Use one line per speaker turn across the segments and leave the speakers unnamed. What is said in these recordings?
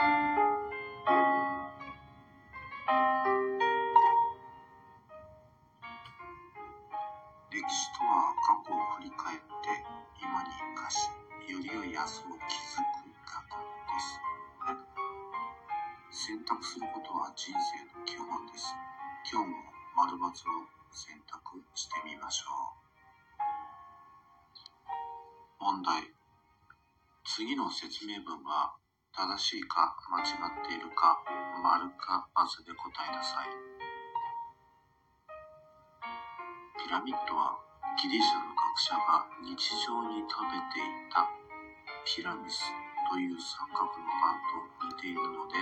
歴史とは過去を振り返って今に生かしより良い明日を築く学です。選択することは人生の基本です。今日も丸×を選択してみましょう。問題。次の説明文は正しいか間違っているか丸か×で答えなさい。ピラミッドはギリシャの学者が日常に食べていたピラミスという三角のパンと似ているので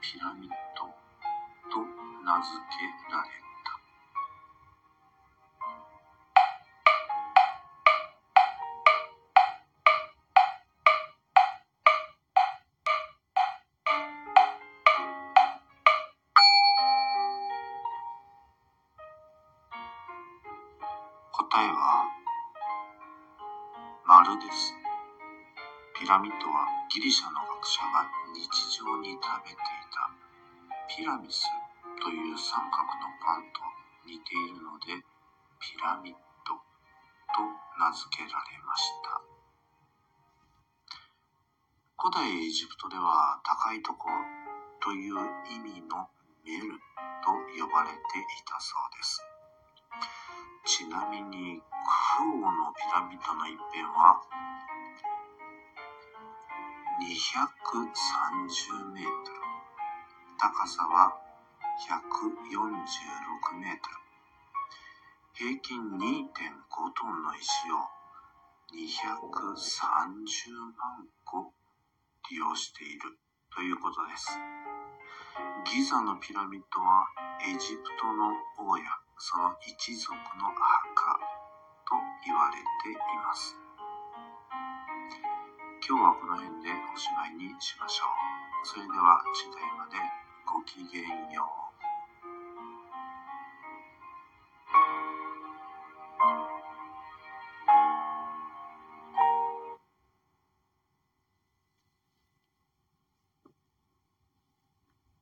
ピラミッドと名付けられた答えは丸です。ピラミッドはギリシャの学者が日常に食べていた。ピラミスという三角のパンと似ているのでピラミッドと名付けられました。古代エジプトでは高いところという意味のメルと呼ばれていたそうです。ちなみにクオのピラミッドの一辺は230メートル。高さは146メートル。平均2.5トンの石を230万個利用しているということです。ギザのピラミッドはエジプトの王やその一族の墓と言われています。今日はこの辺でおしまいにしましょう。それでは次回までごきげんよう。